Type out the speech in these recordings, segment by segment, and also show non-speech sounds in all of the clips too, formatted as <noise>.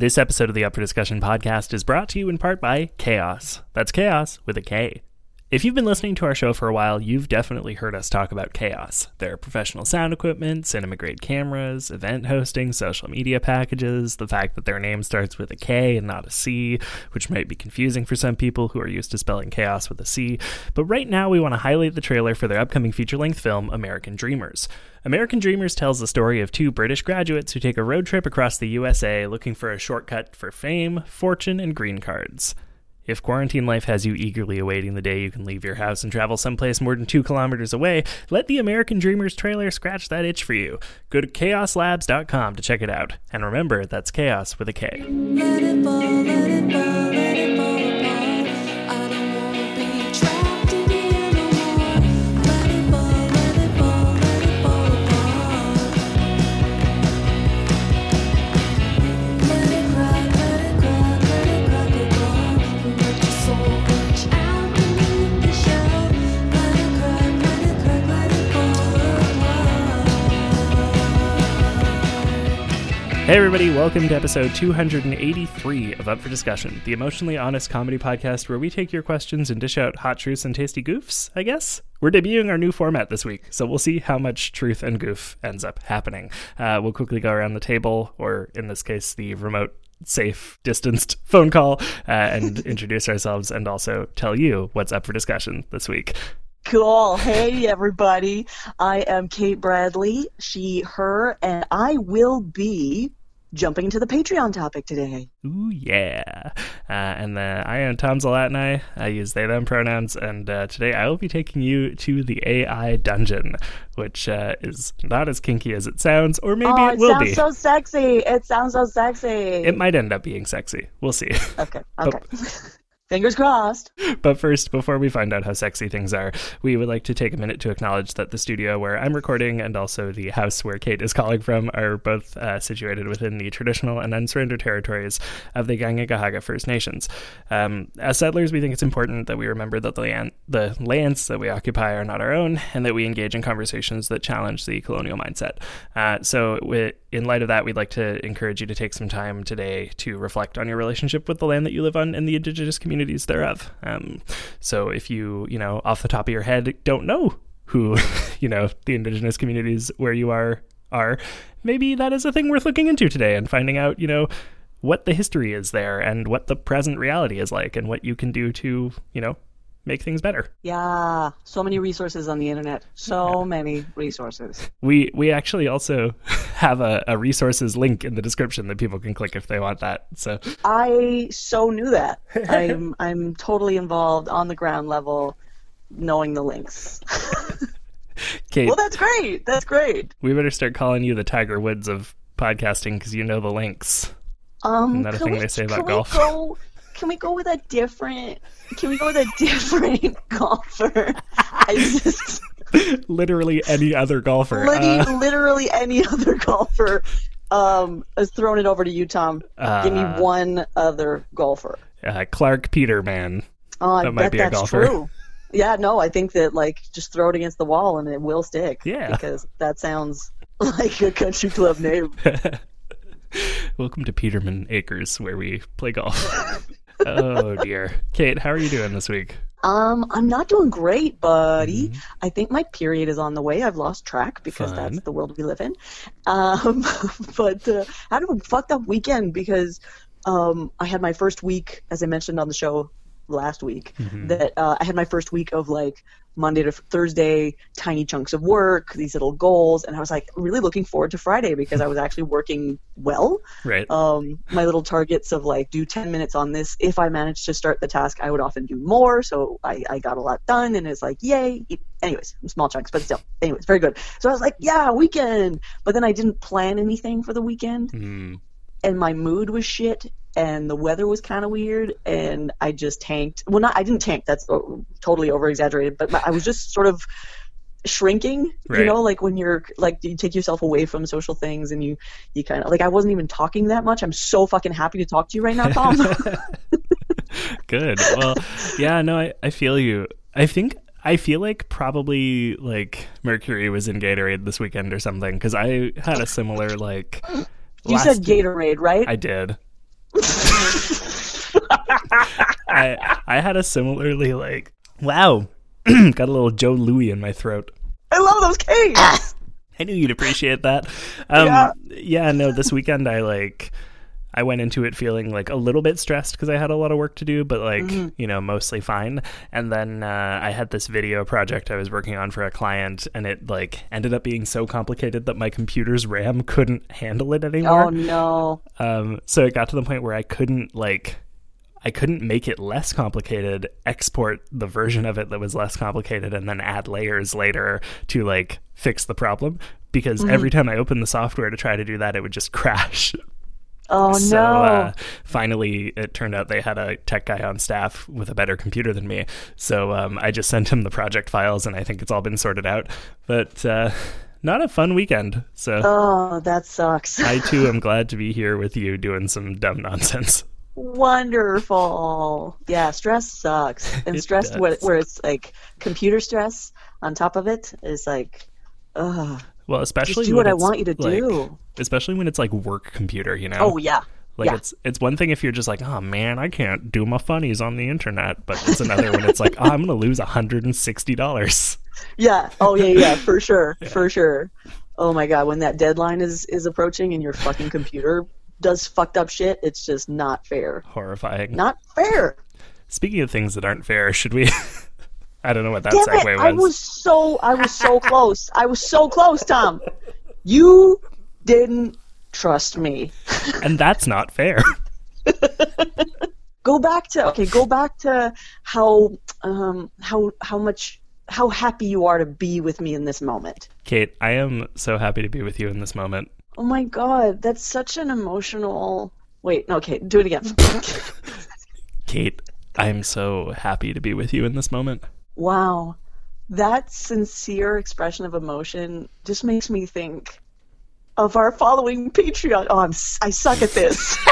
This episode of the Up for Discussion podcast is brought to you in part by Chaos. That's Chaos with a K. If you've been listening to our show for a while, you've definitely heard us talk about Chaos. Their professional sound equipment, cinema grade cameras, event hosting, social media packages, the fact that their name starts with a K and not a C, which might be confusing for some people who are used to spelling chaos with a C. But right now, we want to highlight the trailer for their upcoming feature length film, American Dreamers. American Dreamers tells the story of two British graduates who take a road trip across the USA looking for a shortcut for fame, fortune, and green cards. If quarantine life has you eagerly awaiting the day you can leave your house and travel someplace more than two kilometers away, let the American Dreamers trailer scratch that itch for you. Go to chaoslabs.com to check it out. And remember, that's chaos with a K. Hey, everybody, welcome to episode 283 of Up for Discussion, the emotionally honest comedy podcast where we take your questions and dish out hot truths and tasty goofs, I guess. We're debuting our new format this week, so we'll see how much truth and goof ends up happening. Uh, we'll quickly go around the table, or in this case, the remote, safe, distanced <laughs> phone call, uh, and <laughs> introduce ourselves and also tell you what's up for discussion this week. Cool. Hey, everybody. I am Kate Bradley, she, her, and I will be jumping into the Patreon topic today. Ooh, yeah. Uh, and then I am Tom Zalatni. I use they, them pronouns. And uh, today I will be taking you to the AI dungeon, which uh, is not as kinky as it sounds, or maybe oh, it it will sounds be. so sexy. It sounds so sexy. It might end up being sexy. We'll see. okay, <laughs> okay. <laughs> Fingers crossed. But first, before we find out how sexy things are, we would like to take a minute to acknowledge that the studio where I'm recording and also the house where Kate is calling from are both uh, situated within the traditional and unsurrendered territories of the Kanien'kehá:ka First Nations. Um, as settlers, we think it's important that we remember that the, land, the lands that we occupy are not our own and that we engage in conversations that challenge the colonial mindset. Uh, so, we, in light of that, we'd like to encourage you to take some time today to reflect on your relationship with the land that you live on and the indigenous communities thereof. Um, so if you, you know, off the top of your head don't know who, <laughs> you know, the indigenous communities where you are are, maybe that is a thing worth looking into today and finding out, you know, what the history is there and what the present reality is like and what you can do to, you know, make things better. Yeah, so many resources on the internet. So many resources. We we actually also <laughs> have a, a resources link in the description that people can click if they want that. So I so knew that. <laughs> I'm I'm totally involved on the ground level, knowing the links. <laughs> Kate, well, that's great. That's great. we better start calling you the Tiger Woods of podcasting because you know the links. Um, Isn't that a thing we, they say about golf? Go, can we go with a different? Can we go with a different <laughs> golfer? I just <laughs> Literally any other golfer. literally, Uh, literally any <laughs> other golfer um, has thrown it over to you, Tom. Give me Uh, one other golfer. uh, Clark Peterman. Oh, I that might be a that's golfer. true. Yeah, no, I think that like just throw it against the wall and it will stick. Yeah. because that sounds like a country club name. Welcome to Peterman Acres, where we play golf. Oh <laughs> dear, Kate, how are you doing this week? Um, I'm not doing great, buddy. Mm-hmm. I think my period is on the way. I've lost track because Fun. that's the world we live in. Um, <laughs> but uh, I had a fucked up weekend because um, I had my first week, as I mentioned on the show last week, Mm-hmm. that uh, I had my first week of like Monday to Thursday, tiny chunks of work, these little goals, and I was like really looking forward to Friday because I was actually working well. Right. um, my little targets of like do 10 minutes on this. If i managed to start the task i would often do more. So i, I got a lot done and it's like yay. Anyways small chunks but still. Anyways very good. So i was like yeah weekend. But then i didn't plan anything for the weekend. Mm, and my mood was shit and the weather was kind of weird and i just tanked well not i didn't tank that's uh, totally over exaggerated but i was just sort of shrinking Right. you know like when you're like you take yourself away from social things and you you kind of like i wasn't even talking that much i'm so fucking happy to talk to you right now tom <laughs> good. Well, yeah, no, I, I feel you. I think I feel like probably like Mercury was in Gatorade this weekend or something because I had a similar like. You said gatorade right I did. I I had a similarly like wow, <clears throat> got a little Joe Louis in my throat. I love those cakes. <coughs> I knew you'd appreciate that. Um, Yeah. yeah. no, this weekend I like I went into it feeling like a little bit stressed because I had a lot of work to do, but like you know mostly fine. And then uh, I had this video project I was working on for a client, and it like ended up being so complicated that my computer's RAM couldn't handle it anymore. oh no. Um, so it got to the point where I couldn't like I couldn't make it less complicated, export the version of it that was less complicated, and then add layers later to like fix the problem. Because every time I opened the software to try to do that, it would just <laughs> crash. Oh so no. uh, finally, it turned out they had a tech guy on staff with a better computer than me. So um, I just sent him the project files, and I think it's all been sorted out. But uh, not a fun weekend. So oh, that sucks. I too am <laughs> glad to be here with you doing some dumb nonsense. Wonderful. Yeah, stress sucks. <laughs> And stress where, where it's like computer stress on top of it is like, ugh. Well, especially Just do when what I want you to like- do. Especially when it's like work computer, you know. Oh yeah. Like yeah. it's it's one thing if you're just like, oh man, I can't do my funnies on the internet, but it's another when it's like, oh, I'm gonna lose hundred and sixty dollars. Yeah. Oh yeah, yeah, for <laughs> sure. For sure. Oh my god, when that deadline is is approaching and your fucking computer does fucked up shit, it's just not fair. Horrifying. Not fair. Speaking of things that aren't fair, should we? I don't know what that Damn segue it! I was. was so I was so close. I was so close, Tom. You didn't trust me. <laughs> and that's not fair. Go back to okay. Go back to how um how how much how happy you are to be with me in this moment. Kate, I am so happy to be with you in this moment. Oh my god, that's such an emotional. Wait, no, okay, do it again. <laughs> Kate, I am so happy to be with you in this moment. Wow, that sincere expression of emotion just makes me think of our following Patreon. Oh, I'm I suck at this. <laughs>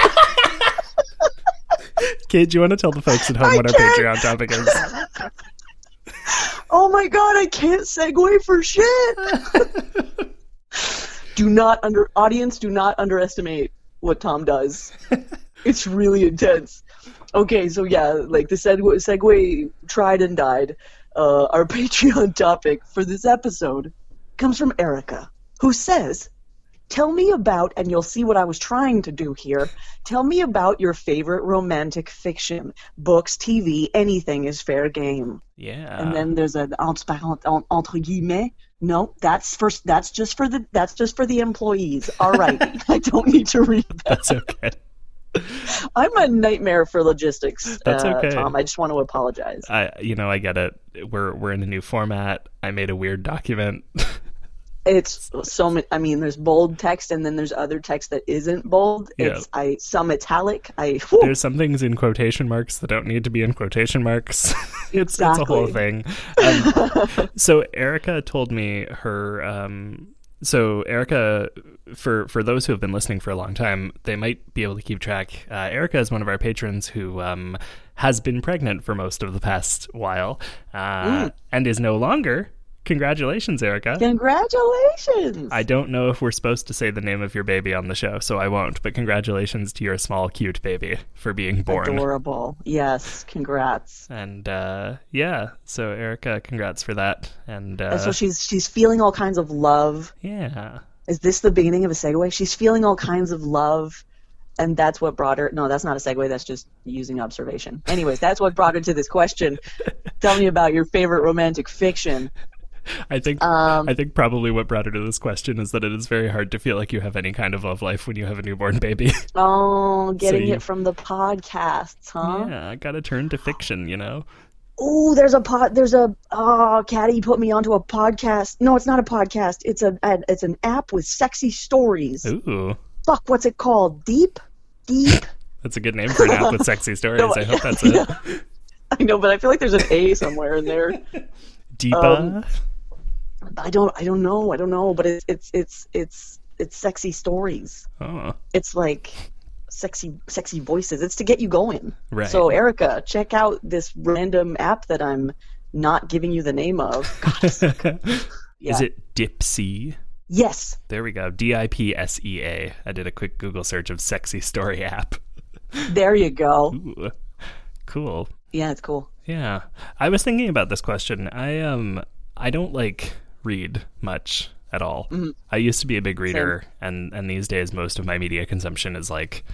Kate, do you want to tell the folks at home I what our can't. Patreon topic is? oh my god, I can't segue for shit. <laughs> do not under audience. Do not underestimate what Tom does. it's really intense. Okay, so yeah, like the segue, segue tried and died. Uh, our <laughs> Patreon topic for this episode comes from Erica, who says, Tell me about, and you'll see what I was trying to do here. Tell me about your favorite romantic fiction. Books, TV, anything is fair game. Yeah. And then there's an entre, entre guillemets. No, that's first. That's just for the. That's just for the employees. All right, <laughs> <laughs> I don't need to read that. that's okay. <laughs> I'm a nightmare for logistics. That's uh, okay. Tom. I just want to apologize. I you know, I get it. We're we're in a new format. I made a weird document. <laughs> It's so many. I mean, there's bold text, and then there's other text that isn't bold. Yeah. It's I some italic. I whew, There's some things in quotation marks that don't need to be in quotation marks. <laughs> it's it's a whole thing. Um, so Erica told me her um so Erica for for those who have been listening for a long time, they might be able to keep track. Uh, Erica is one of our patrons who um has been pregnant for most of the past while uh, and is no longer. Congratulations, Erica. congratulations. I don't know if we're supposed to say the name of your baby on the show, so I won't. But congratulations to your small, cute baby for being born. Adorable. Yes, congrats. And uh, yeah, so Erica, congrats for that. And uh, And so she's she's feeling all kinds of love. yeah, Is this the beginning of a segue? She's feeling all kinds of love, and that's what brought her. No, that's not a segue. That's just using observation. Anyways, that's what brought her to this question. <laughs> Tell me about your favorite romantic fiction. <laughs> I think Um, I think probably what brought her to this question is that it is very hard to feel like you have any kind of love life when you have a newborn baby. <laughs> Oh, getting you- it from the podcasts, huh? yeah, I gotta turn to fiction, you know. Oh, there's a pod. There's a oh, Caddy put me onto a podcast. No, it's not a podcast. It's a an- it's an app with sexy stories. Ooh, Fuck, what's it called? Deep, deep. <laughs> that's a good name for an app with sexy stories. No, I hope that's it. I know, but I feel like there's an A somewhere in there. Deepa. Um, I don't I don't know. I don't know, but it's it's it's it's it's sexy stories. oh, It's like sexy sexy voices. It's to get you going. Right. So Erica, check out this random app that I'm not giving you the name of. <laughs> God, yeah. is it Dipsea? Yes. There we go. D I P S E A. I did a quick Google search of sexy story app. There you go. Ooh, cool. Yeah, it's cool. Yeah. I was thinking about this question. I um I don't like read much at all. I used to be a big reader and and these days most of my media consumption is like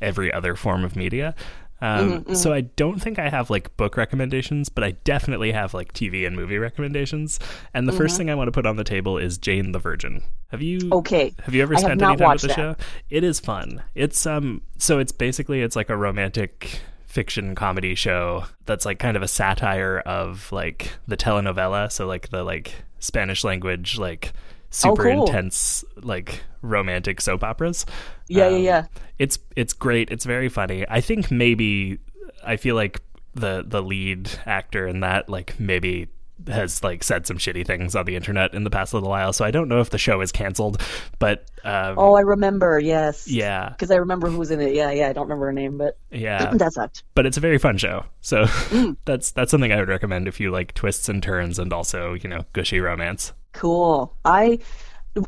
every other form of media. Um, so I don't think I have like book recommendations, but I definitely have like TV and movie recommendations. And the first thing I want to put on the table is Jane the Virgin. Have you Okay. have you ever spent any time with the that. show? It is fun. It's um so it's basically it's like a romantic fiction comedy show that's like kind of a satire of like the telenovela, so like the like Spanish language like super Oh, cool. intense like romantic soap operas. Yeah, yeah, Um, yeah. It's it's great. It's very funny. I think maybe I feel like the the lead actor in that like maybe has like said some shitty things on the internet in the past little while. So I don't know if the show is canceled, but um, Oh, I remember. Yes. yeah, Because I remember who was in it. Yeah, yeah. I don't remember her name, but yeah. <clears throat> that sucked. but it's a very fun show. So <laughs> Mm. that's that's something I would recommend if you like twists and turns and also you know gushy romance. Cool. I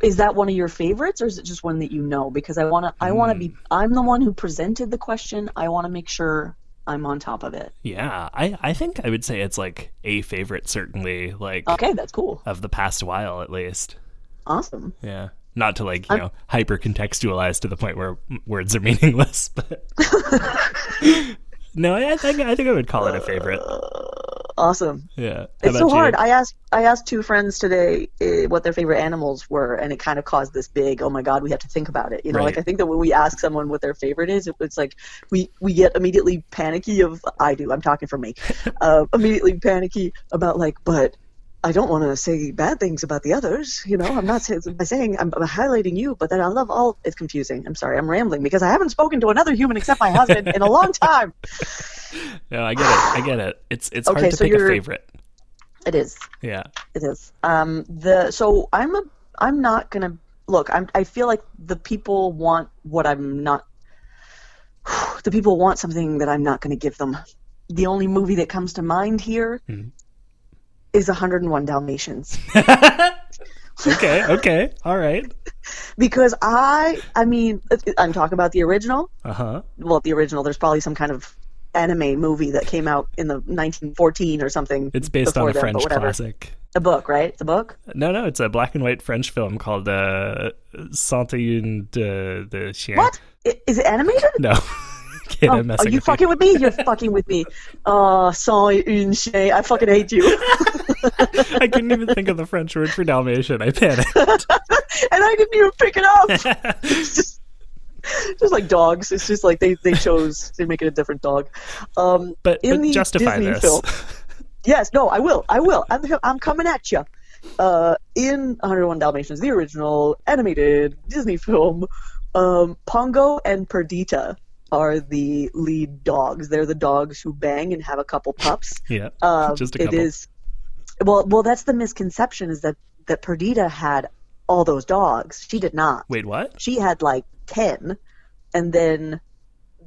is that one of your favorites or is it just one that you know? Because I wanna I wanna be Hmm. I'm the one who presented the question. I wanna make sure I'm on top of it. Yeah, I I think I would say it's like a favorite certainly like Okay, that's cool. of the past while at least. Awesome. Yeah. Not to like, you know, hyper contextualize to the point where words are <laughs> meaningless, but <laughs> <laughs> No, I I think I think I would call it a favorite. Uh, Awesome. Yeah. How It's so you? hard. I asked I asked two friends today uh, what their favorite animals were, and it kind of caused this big. Oh my God, we have to think about it. You know, Right. like I think that when we ask someone what their favorite is, it, it's like we we get immediately panicky. Of I do. I'm talking for me. <laughs> uh, immediately panicky about like, but I don't want to say bad things about the others. You know, I'm not saying saying I'm, I'm highlighting you, but then I love all. It's confusing. I'm sorry. I'm rambling because I haven't spoken to another human except my husband in a long time. <laughs> No, I get it. I get it. It's it's Okay, hard to so pick a favorite. It is. Yeah. It is. Um, the so I'm a I'm not gonna look. I'm I feel like the people want what I'm not. <sighs> The people want something that I'm not gonna give them. The only movie that comes to mind here is 101 Dalmatians <laughs> Okay, okay. All right. because I I mean I'm talking about the original. Uh-huh. Well, the original. There's probably some kind of anime movie that came out in the 1914 or something. It's based on a French classic. A book, right? It's a book. No, no, it's a black and white French film called uh une de, de Chien. What? Is it animated? No. <laughs> Kid, Oh, are you fucking with me? You're fucking with me. Uh, sans une chien. I fucking hate you. <laughs> I couldn't even think of the French word for Dalmatian. I panicked. <laughs> and I didn't even pick it up. <laughs> It's just, just like dogs. It's just like they, they chose to make it a different dog. Um, But, in but the justify Disney this. film. Yes, no, I will. I will. I'm, I'm coming at you. Uh, in 101 Dalmatians, the original animated Disney film, um, Pongo and Perdita are the lead dogs. They're the dogs who bang and have a couple pups. <laughs> Yeah. Um, Just a it couple. is well well that's the misconception is that that Perdita had all those dogs. She did not. Wait, what? She had like 10 and then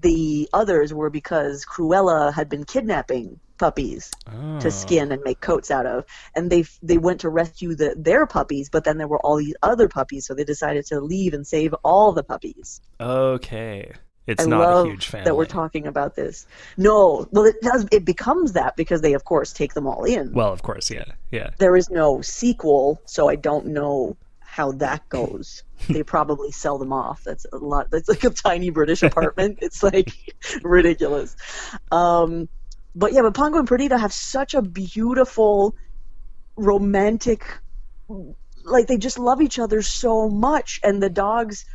the others were because Cruella had been kidnapping puppies Oh. to skin and make coats out of and they they went to rescue the their puppies but then there were all these other puppies so they decided to leave and save all the puppies. Okay. It's I not love a huge family. that we're talking about this. No, well it does it becomes that because they of course take them all in. Well, of course, yeah. Yeah. there is no sequel, so I don't know how that <laughs> goes. they probably sell them off. That's a lot. That's like a tiny British <laughs> apartment. it's like ridiculous. Um, but yeah, but Pongo and Perdita have such a beautiful, romantic, like they just love each other so much, and the dogs.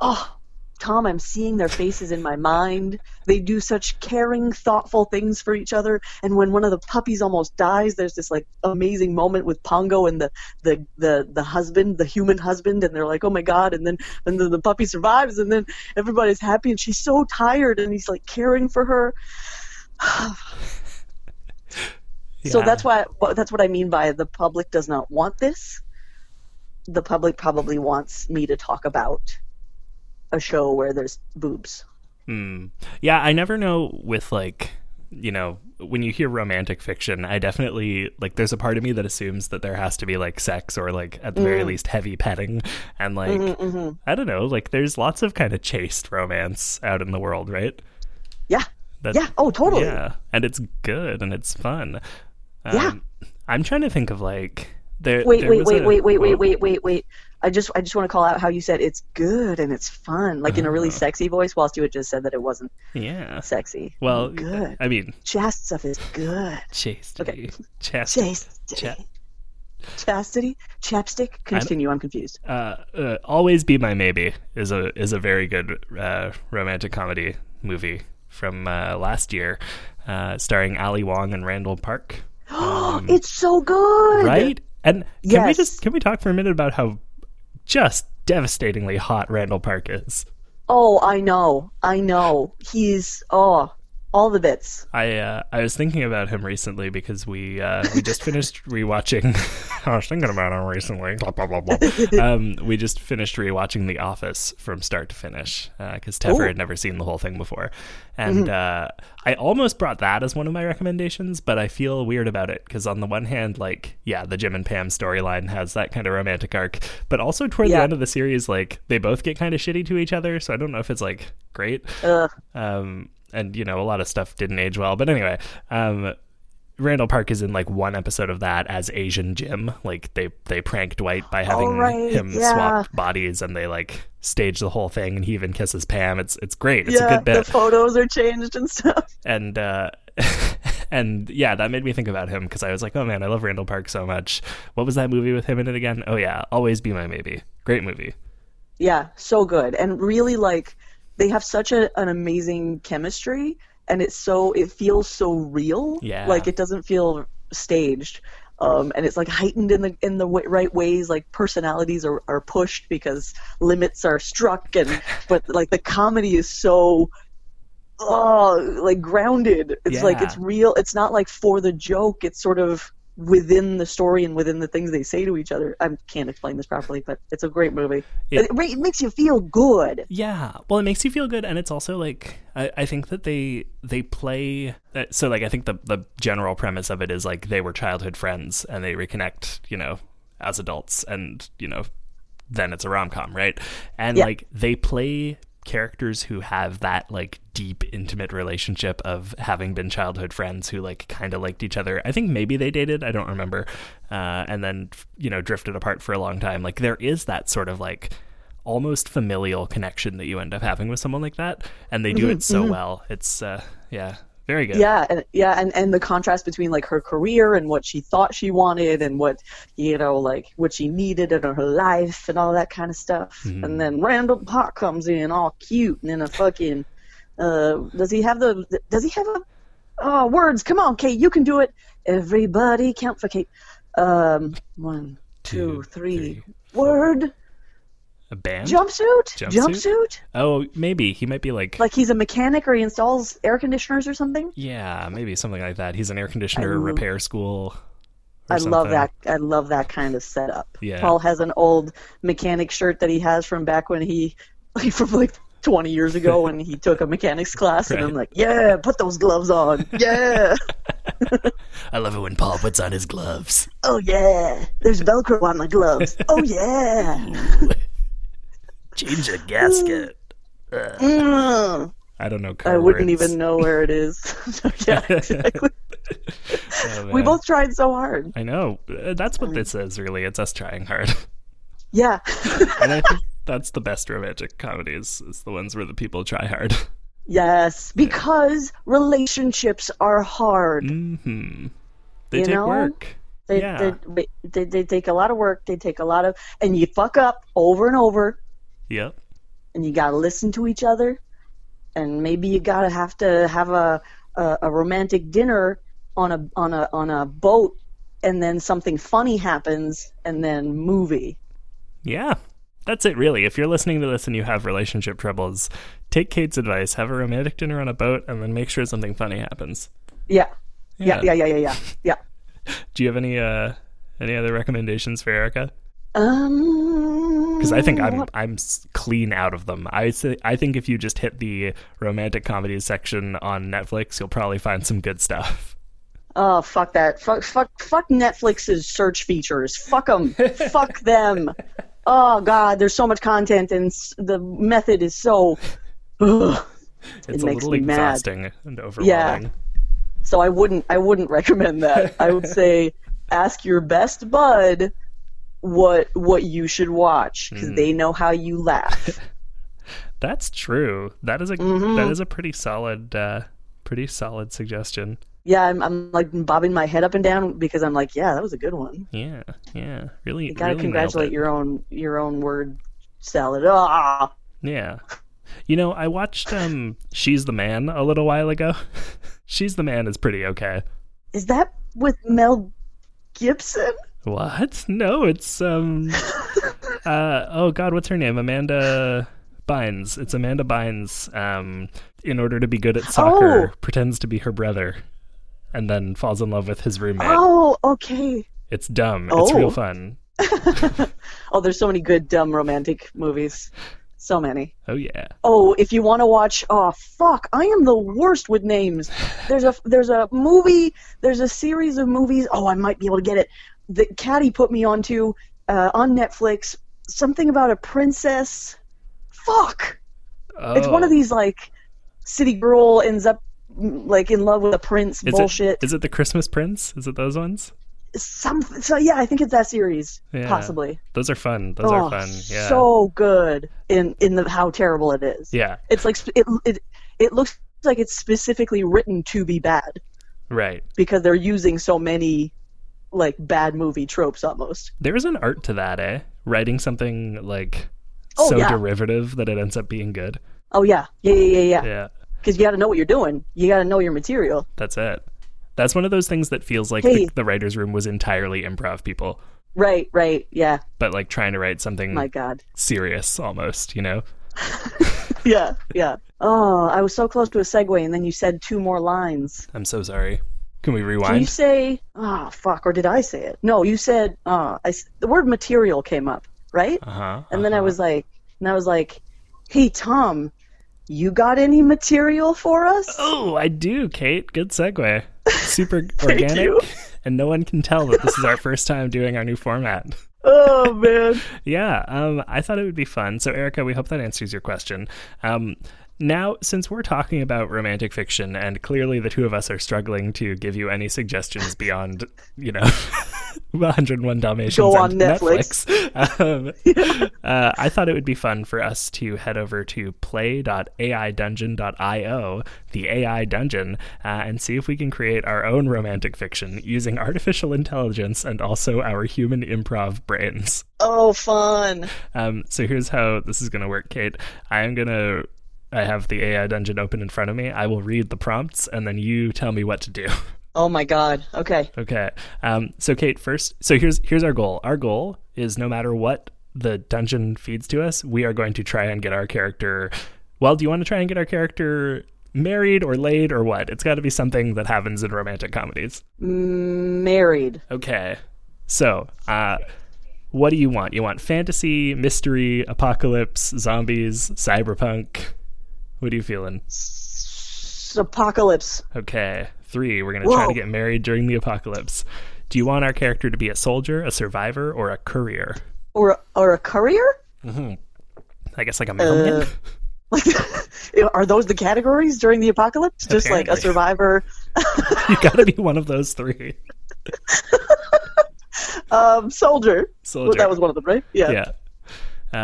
Oh, Tom, I'm seeing their faces in my mind. They do such caring, thoughtful things for each other. And when one of the puppies almost dies, there's this like amazing moment with Pongo and the the the, the husband, the human husband, and they're like, "Oh my god!" And then and then the puppy survives, and then everybody's happy, and she's so tired, and he's like caring for her. <sighs> So that's why that's what I mean by the public does not want this. The public probably wants me to talk about a show where there's boobs. Hmm. Yeah, I never know with like you know, when you hear romantic fiction, I definitely like. There's a part of me that assumes that there has to be like sex or like at the very least heavy petting, and like I don't know, like there's lots of kind of chaste romance out in the world, right? Yeah. That, Yeah. Oh, totally. Yeah, and it's good and it's fun. Um, Yeah. I'm trying to think of like there. Wait, there wait, was wait, a- wait, wait, wait, Whoa. wait, wait, wait. I just, I just want to call out how you said it's good and it's fun, like in a really Uh-huh. sexy voice, whilst you had just said that it wasn't Yeah. sexy. Well, good. I mean, Chast stuff is good. chastity, chastity. Chastity. Cha- Chastity. Chapstick. Continue. I'm confused. uh, uh, always be my maybe is a is a very good uh, romantic comedy movie from uh, last year, uh, starring Ali Wong and Randall Park. <gasps> it's so good. Um, Right? And can we Yes. just can we talk for a minute about how just devastatingly hot Randall Park is? Oh, I know. I know. He's oh, all the bits. I uh, I was thinking about him recently because we uh, we just <laughs> finished rewatching. <laughs> I was thinking about him recently. Blah, blah, blah, blah. <laughs> Um, we just finished rewatching The Office from start to finish because Teffer. Mm-hmm. had never seen the whole thing before, and uh, I almost brought that as one of my recommendations, but I feel weird about it because on the one hand, like yeah, the Jim and Pam storyline has that kind of romantic arc, but also toward the end of the series, like they both get kind of shitty to each other, so I don't know if it's like great um, and you know a lot of stuff didn't age well. But anyway, um, Randall Park is in like one episode of that as Asian Jim. Like they they prank Dwight by having right, him yeah. swap bodies, and they like stage the whole thing, and he even kisses Pam. It's it's great. It's yeah, a good bit, the photos are changed and stuff. and uh, <laughs> and yeah, that made me think about him because I was like, oh man, I love Randall Park so much. What was that movie with him in it again? Oh yeah, Always Be My Maybe. Great movie. Yeah, so good. And really like they have such a, an amazing chemistry and it's so it feels so real. Yeah. Like it doesn't feel staged. Um, and it's like heightened in the in the w- right ways. Like personalities are, are pushed because limits are struck, and <laughs> but like the comedy is so, oh, like grounded. It's like it's real. It's not like for the joke. It's sort of within the story and within the things they say to each other. I can't explain this properly, but it's a great movie. It- It, makes you feel good. Yeah, well, it makes you feel good, and it's also like I, I think that they they play uh, so like I think the the general premise of it is like they were childhood friends and they reconnect, you know, as adults, and you know, then it's a rom com, right? And Yeah. like they play characters who have that like deep intimate relationship of having been childhood friends who like kind of liked each other. I think maybe they dated i don't remember. Uh, and then you know drifted apart for a long time. Like there is that sort of like almost familial connection that you end up having with someone like that and they do it so well. It's uh yeah very good Yeah, and yeah, and, and the contrast between like her career and what she thought she wanted and what you know, like what she needed in her life and all that kind of stuff. Mm-hmm. And then Randall Park comes in all cute and in a fucking uh does he have the does he have a oh words, come on, Kate, you can do it. Everybody count for Kate. Um one, two, Two, three. three, Word a band jumpsuit? Jumpsuit? Jumpsuit? oh maybe he might be like Like he's a mechanic or he installs air conditioners or something? yeah maybe something like that he's an air conditioner repair school I love that. I love that kind of setup. Yeah. Paul has an old mechanic shirt that he has from back when he, <laughs> like from like 20 years ago when he took a mechanics class, and I'm like, yeah, put those gloves on. Yeah. <laughs> I love it when Paul puts on his gloves. oh yeah. There's Velcro on the gloves. Oh yeah. <laughs> Change a gasket. Mm. I don't know. Car I wouldn't words. even know where it is. <laughs> So, yeah, <laughs> exactly. Oh, we both tried so hard. I know. Uh, That's what this is, really. It's us trying hard. <laughs> Yeah. and I think that's the best romantic comedies, is the ones where the people try hard. yes, because relationships are hard. hmm They You take know? work. They, Yeah. they, they, they take a lot of work. They take a lot of, and you fuck up over and over, Yep. and you gotta listen to each other, and maybe you gotta have to have a, a, a romantic dinner on a on a on a boat, and then something funny happens, and then movie. Yeah. That's it, really. If you're listening to this and you have relationship troubles, take Kate's advice, have a romantic dinner on a boat, and then make sure something funny happens. Yeah, yeah, yeah, yeah, yeah, yeah. yeah. <laughs> Do you have any uh any other recommendations for Erica? Um, because I think I'm I'm clean out of them. I say, I think if you just hit the romantic comedies section on Netflix, you'll probably find some good stuff. Oh fuck that! Fuck fuck fuck Netflix's search features. Fuck them. fuck them. Oh god, there's so much content and the method is so. Ugh. It's It a little me mad. exhausting and overwhelming. Yeah. So I wouldn't I wouldn't <laughs> recommend that. I would say ask your best bud what what you should watch because Hmm. they know how you laugh. <laughs> That's true. That is a Mhm. that is a pretty solid uh, pretty solid suggestion. yeah, I'm, I'm like bobbing my head up and down because I'm like, yeah, that was a good one. Yeah, yeah, really. You gotta really congratulate your own your own word salad. Ah, Yeah. You know, I watched um She's the Man a little while ago. <laughs> She's the Man is pretty okay. is that with Mel Gibson? What? No, it's um <laughs> uh oh god, what's her name? Amanda Bynes. It's Amanda Bynes um in order to be good at soccer Oh. pretends to be her brother and then falls in love with his roommate. Oh, okay. It's dumb. It's Oh. real fun. <laughs> <laughs> Oh, there's so many good dumb romantic movies. So many. Oh yeah. Oh, if you want to watch, oh fuck, I am the worst with names. There's a there's a movie, there's a series of movies. Oh, I might be able to get it. That Caddy put me onto uh, on Netflix. Something about a princess. Fuck, it's one of Oh. these like city girl ends up like in love with a prince Is bullshit. It, is it the Christmas Prince? Is it those ones? Some so yeah, I think it's that series Yeah. possibly. Those are fun. Those oh, are fun. Yeah. so good in in the how terrible it is. yeah. It's like it it it looks like it's specifically written to be bad Right. because they're using so many like bad movie tropes almost. There's an art to that, eh? Writing something like Oh, so yeah. derivative that it ends up being good. Oh yeah, yeah, yeah, yeah, yeah. Yeah. Because you got to know what you're doing. You got to know your material. That's it. That's one of those things that feels like Hey. the, the writer's room was entirely improv people, Right, right. Yeah. but like trying to write something My God. serious almost, you know? <laughs> Yeah, yeah. Oh, I was so close to a segue, and then you said two more lines. I'm so sorry. Can we rewind? Can you say? Oh, fuck. Or did I say it? No, you said. Uh, I s the word material came up, right? Uh huh. And then I was like, and I was like, hey Tom, you got any material for us? Oh, I do, Kate. Good segue. <laughs> Super Thank organic. you. <laughs> And no one can tell that this is our first time doing our new format. <laughs> Oh man. Yeah, um, I thought it would be fun. So, Erica, we hope that answers your question. Um, now, since we're talking about romantic fiction, and clearly the two of us are struggling to give you any suggestions beyond, you know, <laughs> 101 Dalmatians Go on Netflix. <laughs> um, uh, I thought it would be fun for us to head over to play.aidungeon.io, the AI dungeon, uh, and see if we can create our own romantic fiction using artificial intelligence and also our human improv brains. Oh fun. Um, so here's how this is going to work, Kate. I am going to. I have the AI dungeon open in front of me. I will read the prompts and then you tell me what to do. <laughs> Oh my god. Okay. okay. Um, so Kate, first. So here's here's our goal. Our goal is no matter what the dungeon feeds to us, we are going to try and get our character. Well, do you want to try and get our character married or laid or what? It's got to be something that happens in romantic comedies. Married. Okay. So, uh, what do you want? You want fantasy, mystery, apocalypse, zombies, cyberpunk? What are you feeling? S- apocalypse. Okay. Three, we're going to try to get married during the apocalypse. Do you want our character to be a soldier, a survivor, or a courier? Or or a courier? Mm-hmm. I guess like a mailman? Uh, Like <laughs> are those the categories during the apocalypse? Just like a survivor. <laughs> you got to be one of those three. <laughs> Um soldier. Well, Soldier. that was one of them, right? Yeah. yeah.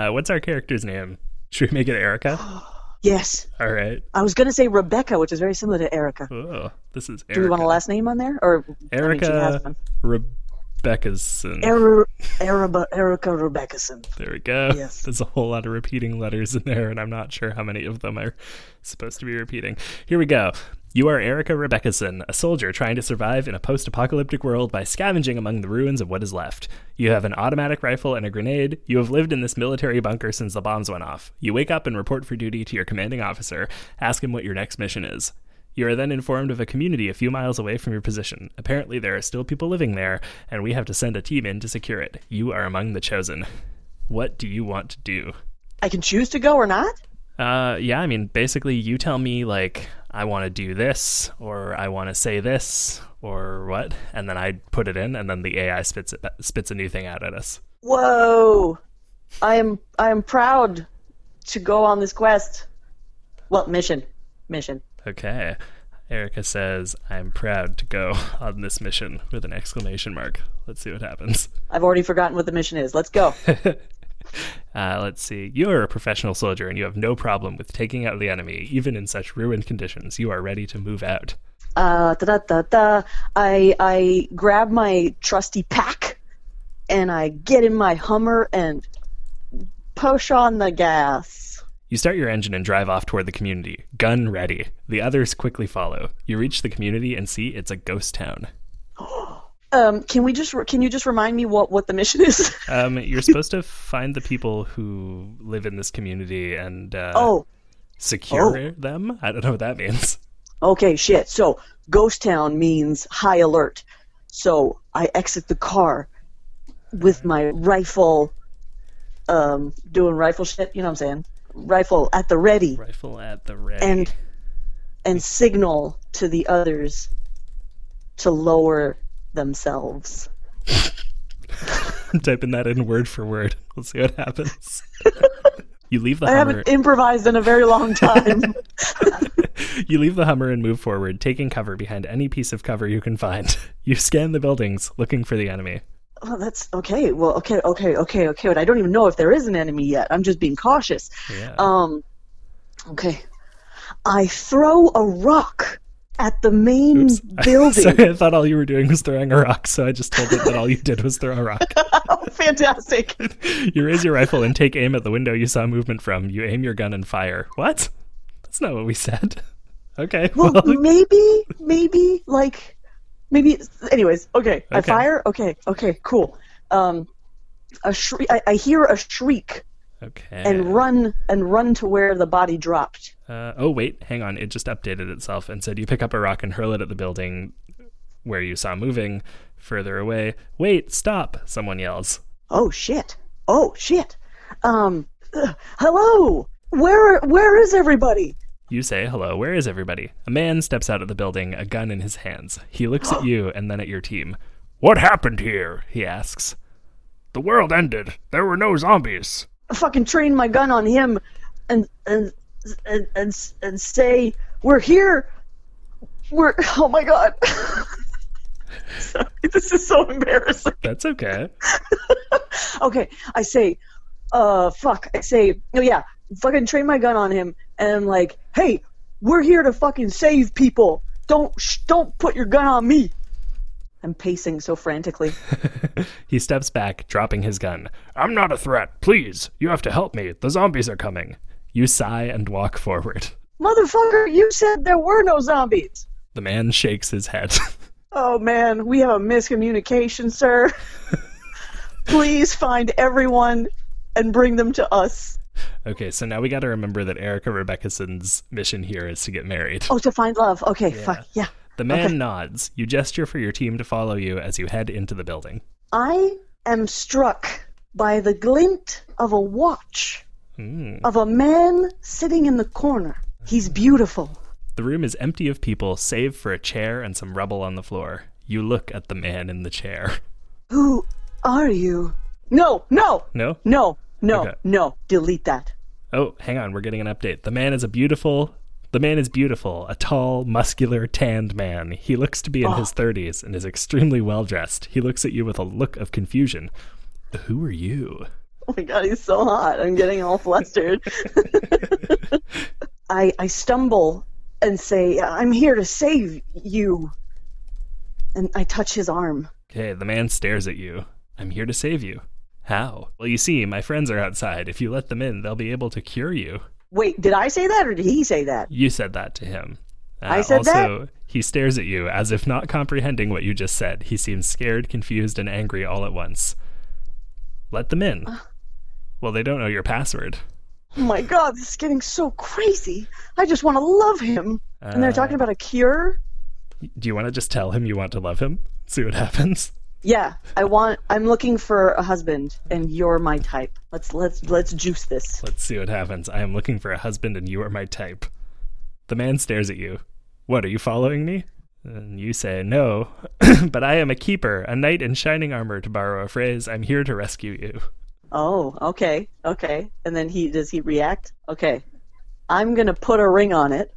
Uh, what's our character's name? Should we make it Erica? <gasps> <gasps> <gasps> Yes. All right. I was gonna say Rebecca, which is very similar to Erica. Oh, this is Erica. Do we want a last name on there? Or I mean, has Erica one. Rebecca's. Er- Erica, Erica Rebeccason. There we go. Yes. <laughs> There's a whole lot of repeating letters in there, and I'm not sure how many of them are supposed to be repeating. Here we go. You are Erica Rebeccason, a soldier trying to survive in a post apocalyptic world by scavenging among the ruins of what is left. You have an automatic rifle and a grenade. You have lived in this military bunker since the bombs went off. You wake up and report for duty to your commanding officer. Ask him what your next mission is. You are then informed of a community a few miles away from your position. Apparently, there are still people living there, and we have to send a team in to secure it. You are among the chosen. What do you want to do? I can choose to go or not. Uh, yeah, I mean, basically, you tell me, like, I want to do this, or I want to say this, or what, and then I put it in, and then the AI spits it, spits a new thing out at us. Whoa! I am I am proud to go on this quest. Well, mission, mission. Okay. Erica says, I'm proud to go on this mission with an exclamation mark. Let's see what happens. I've already forgotten what the mission is. Let's go. <laughs> Uh, let's see. You are a professional soldier and you have no problem with taking out the enemy, even in such ruined conditions. You are ready to move out. Uh, da da da da. I I grab my trusty pack, and I get in my Hummer and push on the gas. You start your engine and drive off toward the community, gun ready. The others quickly follow. You reach the community and see it's a ghost town. <gasps> Um, can we just can you just remind me what what the mission is? <laughs> Um, you're supposed to find the people who live in this community and uh, oh, secure them. I don't know what that means. okay, shit. So ghost town means high alert. So I exit the car with my rifle, um, doing rifle shit. You know what I'm saying? Rifle at the ready. Rifle at the ready. and and signal to the others to lower themselves. <laughs> I'm typing that in word for word. We'll see what happens. you leave the I Hummer. haven't improvised in a very long time. <laughs> <laughs> You leave the Hummer and move forward, taking cover behind any piece of cover you can find. You scan the buildings, looking for the enemy. Oh, that's okay. Well, okay, okay, okay, okay. But I don't even know if there is an enemy yet. I'm just being cautious. Yeah. Um, okay. I throw a rock at the main Oops. <laughs> building. Sorry, I thought all you were doing was throwing a rock, so I just told it that all you did was throw a rock. <laughs> oh, fantastic. <laughs> You raise your rifle and take aim at the window you saw movement from. You aim your gun and fire. What? That's not what we said. Okay. Well, Well, maybe, maybe, like, maybe. Anyways, okay. I Okay. fire. Okay, okay, cool. Um, a shriek. I, I hear a shriek okay. and run and run to where the body dropped. Uh, oh wait, hang on. It just updated itself and said you pick up a rock and hurl it at the building where you saw moving further away. Wait, stop! Someone yells. Oh shit! Oh shit! Um, <clears throat> hello. Where where is everybody? You say hello. Where is everybody? A man steps out of the building, a gun in his hands. He looks at you and then at your team. What happened here? He asks. The world ended. There were no zombies. I fucking train my gun on him, and and and and, and say we're here. We're oh my god. <laughs> Sorry, this is so embarrassing. That's okay. <laughs> Okay, I say, uh, fuck. I say, oh yeah, fucking train my gun on him, and I'm like, hey, we're here to fucking save people. Don't sh- don't put your gun on me. I'm pacing so frantically. <laughs> he steps back, dropping his gun. I'm not a threat. Please, you have to help me. The zombies are coming. You sigh and walk forward. Motherfucker, you said there were no zombies. The man shakes his head. <laughs> Oh man, we have a miscommunication, sir. <laughs> Please find everyone and bring them to us. Okay, so now we got to remember that Erica Rebeccason's mission here is to get married. Oh, to find love. Okay, fuck yeah. The man okay. nods. You gesture for your team to follow you as you head into the building. I am struck by the glint of a watch Hmm. of a man sitting in the corner. He's beautiful. The room is empty of people, save for a chair and some rubble on the floor. You look at the man in the chair. Who are you? No, no, No? no, no, Okay. no. Delete that. Oh, hang on, we're getting an update. The man is a beautiful. The man is beautiful, a tall, muscular, tanned man. He looks to be in oh. his 30s and is extremely well dressed. He looks at you with a look of confusion. Who are you? Oh my god, he's so hot. I'm getting all flustered. <laughs> I I stumble and say, "I'm here to save you." And I touch his arm. Okay, the man stares at you. I'm here to save you. How? Well, you see, my friends are outside. If you let them in, they'll be able to cure you. Wait, did I say that or did he say that? You said that to him. Uh, I said that. also, he stares at you as if not comprehending what you just said. He seems scared, confused, and angry all at once. Let them in. Well, they don't know your password. Oh my god, this is getting so crazy. I just want to love him. and they're Uh, talking about a cure? Do you want to just tell him you want to love him? See what happens? Yeah, I want. I'm looking for a husband, and you're my type. Let's let's let's juice this. Let's see what happens. I am looking for a husband and you are my type. The man stares at you. What, are you following me? And you say, No, <clears throat> but I am a keeper, a knight in shining armor, to borrow a phrase. I'm here to rescue you. Oh, okay, okay. And then he does he react? Okay, I'm gonna put a ring on it.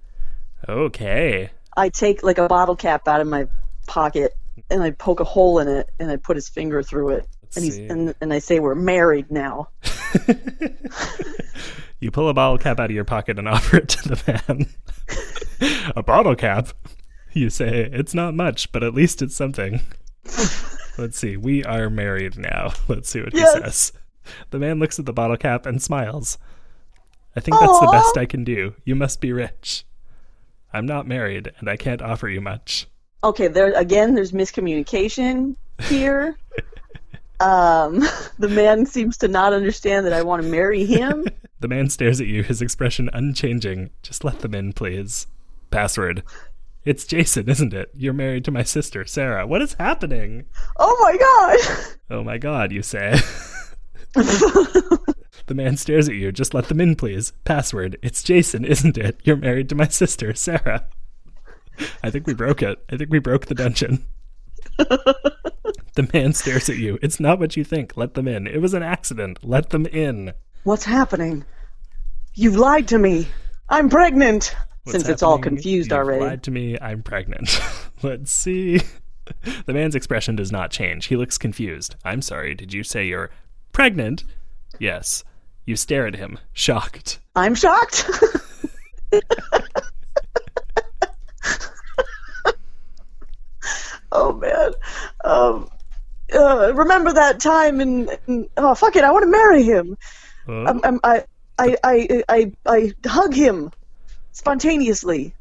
Okay. I take like a bottle cap out of my pocket and I poke a hole in it and I put his finger through it. Let's and he's see. and, and I say we're married now. <laughs> You pull a bottle cap out of your pocket and <laughs> offer it to the man. <laughs> a bottle cap? You say, It's not much, but at least it's something. Let's see. We are married now. Let's see what Yes. he says. The man looks at the bottle cap and smiles. I think that's the best I can do. You must be rich. I'm not married, and I can't offer you much. Okay, there again. There's miscommunication here. <laughs> um, <laughs> the man seems to not understand that I want to marry him. <laughs> The man stares at you, his expression unchanging. Just let them in, please. Password. It's Jason, isn't it? You're married to my sister, Sarah. What is happening? Oh my god! Oh my god, you say. the man stares at you. Just let them in, please. Password. It's Jason, isn't it? You're married to my sister, Sarah. I think we broke it. I think we broke the dungeon. the man stares at you. It's not what you think. Let them in. It was an accident. Let them in. What's happening? You've lied to me. I'm pregnant. What's Since it's all happening? confused You've already. Lied to me. I'm pregnant. <laughs> Let's see. The man's expression does not change. He looks confused. I'm sorry. Did you say you're pregnant? Yes. You stare at him, shocked. I'm shocked. <laughs> oh man. Um, uh, remember that time in, in oh fuck it, I want to marry him. Oh, Um, um, I, I, I, I, I hug him spontaneously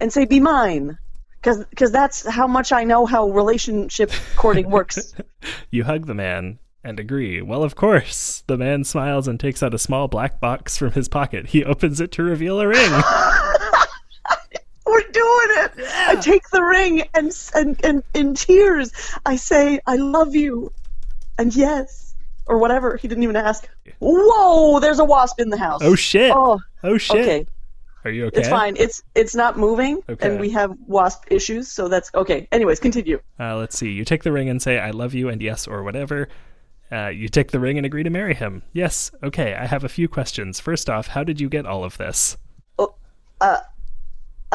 and say, "Be mine," because that's how much I know how relationship courting works. <laughs> you hug the man and agree. Well, of course. The man smiles and takes out a small black box from his pocket. He opens it to reveal a ring. <laughs> We're doing it. I take the ring and, and and in tears I say, "I love you," and yes, or whatever. He didn't even ask. Whoa! There's a wasp in the house. oh shit. Oh, Oh shit. okay. Are you okay? It's fine. It's it's not moving, Okay. and we have wasp issues, so that's okay. Anyways, continue. Uh, let's see. You take the ring and say, I love you, and yes, or whatever. Uh, you take the ring and agree to marry him. Yes. Okay, I have a few questions. First off, how did you get all of this?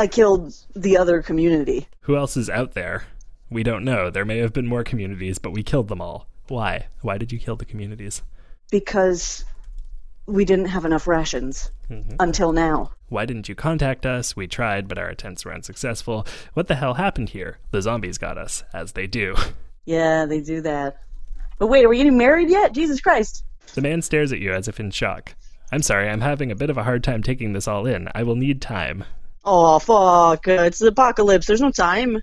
I killed the other community. Who else is out there? We don't know. There may have been more communities, but we killed them all. Why? Why did you kill the communities? because we didn't have enough rations Mm-hmm. until now. Why didn't you contact us? We tried, but our attempts were unsuccessful. What the hell happened here? The zombies got us, as they do. Yeah, they do that. But wait, are we getting married yet? Jesus Christ. The man stares at you as if in shock. I'm sorry, I'm having a bit of a hard time taking this all in. I will need time. Oh, fuck. Uh, it's the apocalypse. There's no time.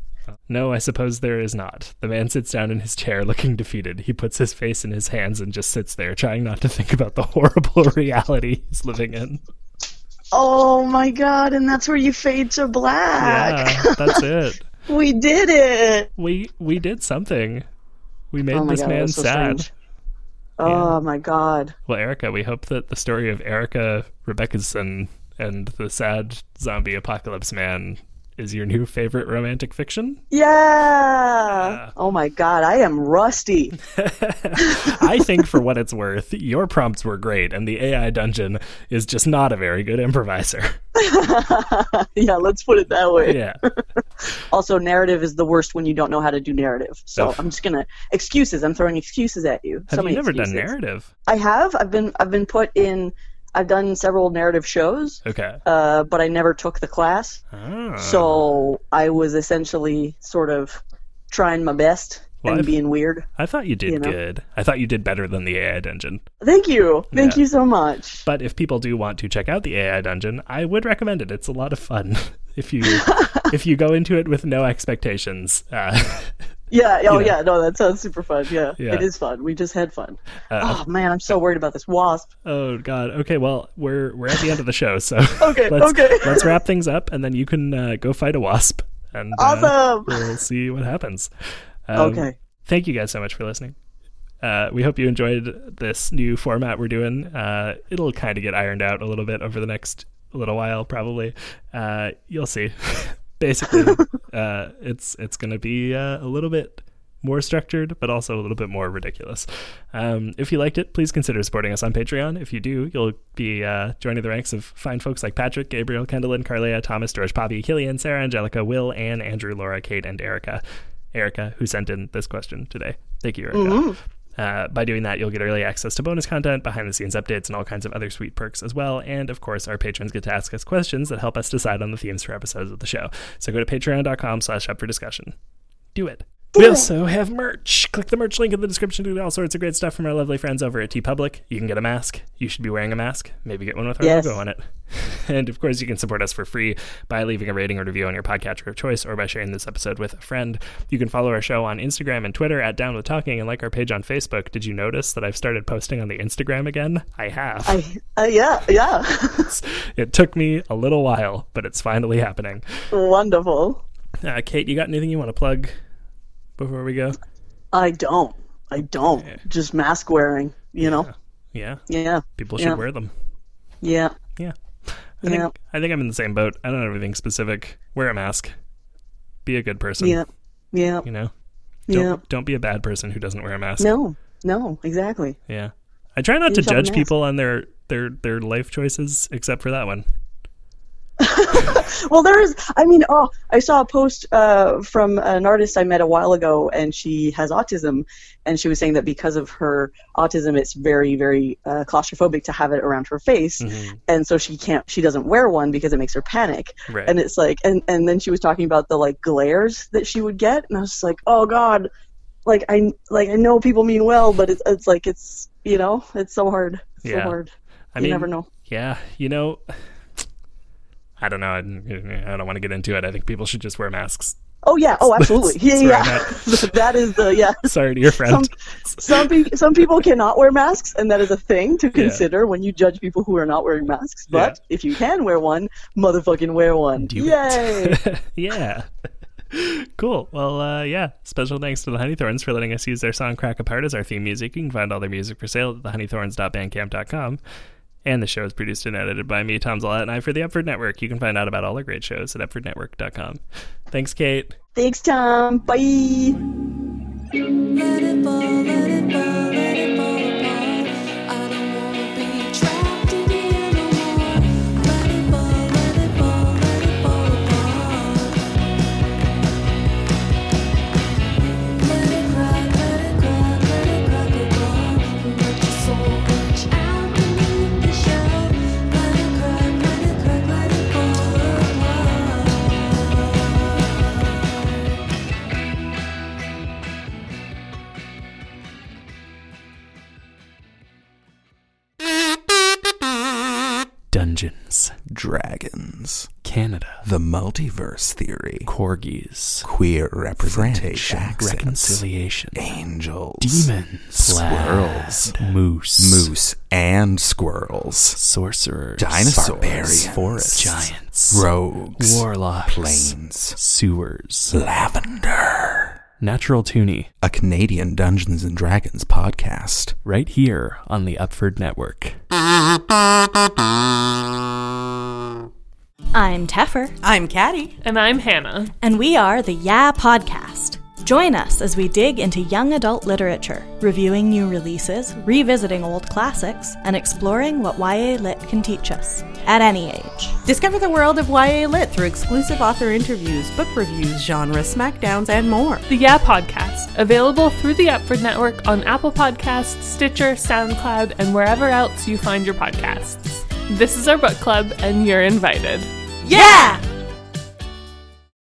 No, I suppose there is not. The man sits down in his chair looking defeated. He puts his face in his hands and just sits there, trying not to think about the <laughs> horrible reality he's living in. Oh my god, and that's where you fade to black. Yeah, that's it. <laughs> we did it. We we did something. We made oh this god, man so sad. strange. Oh my god. Well, Erica, we hope that the story of Erica Rebeccason and the sad zombie apocalypse man is your new favorite romantic fiction. Yeah. Oh my god, I am rusty. <laughs> <laughs> I think, for what it's worth, your prompts were great, and the AI dungeon is just not a very good improviser. <laughs> yeah, let's put it that way. Yeah. Also, narrative is the worst when you don't know how to do narrative. So Oof. I'm just gonna excuses. I'm throwing excuses at you. Have so you never done narrative? I have. I've been. I've been put in. I've done several narrative shows, Okay. uh, but I never took the class. Ah. So I was essentially sort of trying my best Well, and I've- being weird. I thought you did you know. good. I thought you did better than the AI dungeon. Thank you. Thank Yeah. you so much. But if people do want to check out the AI dungeon, I would recommend it. It's a lot of fun <laughs> if you <laughs> if you go into it with no expectations. Uh, <laughs> Yeah. Oh know. yeah. No, that sounds super fun. Yeah, Yeah. It is fun. We just had fun. uh, oh man, I'm so worried about this wasp. oh God. Okay. Well, we're we're at the end of the show, so <laughs> Okay, <laughs> let's, okay. let's wrap things up, and then you can uh, go fight a wasp, and uh, Awesome. we'll see what happens. Um, Okay. thank you guys so much for listening. Uh, we hope you enjoyed this new format we're doing. Uh, it'll kind of get ironed out a little bit over the next little while, probably. Uh, you'll see. <laughs> Basically, <laughs> uh, it's it's going to be uh, a little bit more structured, but also a little bit more ridiculous. Um, if you liked it, please consider supporting us on Patreon. If you do, you'll be uh, joining the ranks of fine folks like Patrick, Gabriel, Kendallin, Carlea, Thomas, George, Poppy, Killian, Sarah, Angelica, Will, Anne, Andrew, Laura, Kate, and Erica. Erica, who sent in this question today. Thank you, Erica. Uh, by doing that, you'll get early access to bonus content, behind the scenes updates, and all kinds of other sweet perks as well. And of course, our patrons get to ask us questions that help us decide on the themes for episodes of the show. So go to patreon.com slash up for discussion. Do it. We also have merch. Click the merch link in the description to get all sorts of great stuff from our lovely friends over at TeePublic. You can get a mask. You should be wearing a mask. Maybe get one with our Yes. logo on it. And of course, you can support us for free by leaving a rating or review on your podcatcher of choice or by sharing this episode with a friend. You can follow our show on Instagram and Twitter at Down with Talking and like our page on Facebook. Did you notice that I've started posting on the Instagram again? I have. I, uh, yeah, yeah. <laughs> it took me a little while, but it's finally happening. Wonderful. Uh, Kate, you got anything you want to plug before we go? I don't. I don't. Just mask wearing, you know? Yeah, Yeah. people should Yeah. wear them. Yeah. Yeah. I Yeah. think I think I'm in the same boat. I don't have anything specific. Wear a mask. Be a good person. Yeah. Yeah. You know? Don't, Yeah. don't be a bad person who doesn't wear a mask. No. No, exactly. Yeah. I try not You to judge people on their, their their life choices except for that one. <laughs> Well, there is. I mean, oh, I saw a post uh, from an artist I met a while ago, and she has autism, and she was saying that because of her autism, it's very, very uh, claustrophobic to have it around her face, Mhm. and so she can't. She doesn't wear one because it makes her panic. Right. And it's like, and and then she was talking about the like glares that she would get, and I was just like, oh god, like I like I know people mean well, but it's it's like it's you know it's so hard, It's so Yeah. hard. I you mean, never know. Yeah, you know, I don't know. I, I don't want to get into it. I think people should just wear masks. Oh yeah, oh absolutely, that's <laughs> yeah, where yeah. <laughs> that is the yeah. <laughs> Sorry to your friend. Some some, pe- some people cannot wear masks, and that is a thing to consider when you judge people who are not wearing masks. But if you can wear one, motherfucking wear one. Do Yay! yeah. Cool. Well, uh, yeah. Special thanks to the Honeythorns for letting us use their song Crack Apart as our theme music. You can find all their music for sale at thehoneythorns.bandcamp.com. And the show is produced and edited by me, Tom Zalette, and I for the Upford Network. You can find out about all our great shows at upfordnetwork.com. Thanks, Kate. Thanks, Tom. Bye. Let it fall, let it fall, let it fall Dungeons. Dragons. Canada. The multiverse theory. Corgis. Queer French representation. accents. Reconciliation. Angels. Demons. Squirrels. Moose. Moose and squirrels. Sorcerers. Dinosaurs. Barbarians. Forests. Giants. Rogues. Warlocks. Plains. Sewers. Lavender. Natural Toonie. A Canadian Dungeons and Dragons podcast. Right here on the Upford Network. I'm Teffer, I'm Caddy. And I'm Hannah. and we are the Yeah Podcast. Join us as we dig into young adult literature, reviewing new releases, revisiting old classics, and exploring what YA Lit can teach us at any age. Discover the world of YA Lit through exclusive author interviews, book reviews, genre smackdowns, and more. The Yeah Podcast, available through the Upford Network on Apple Podcasts, Stitcher, SoundCloud, and wherever else you find your podcasts. This is our book club, and you're invited. Yeah!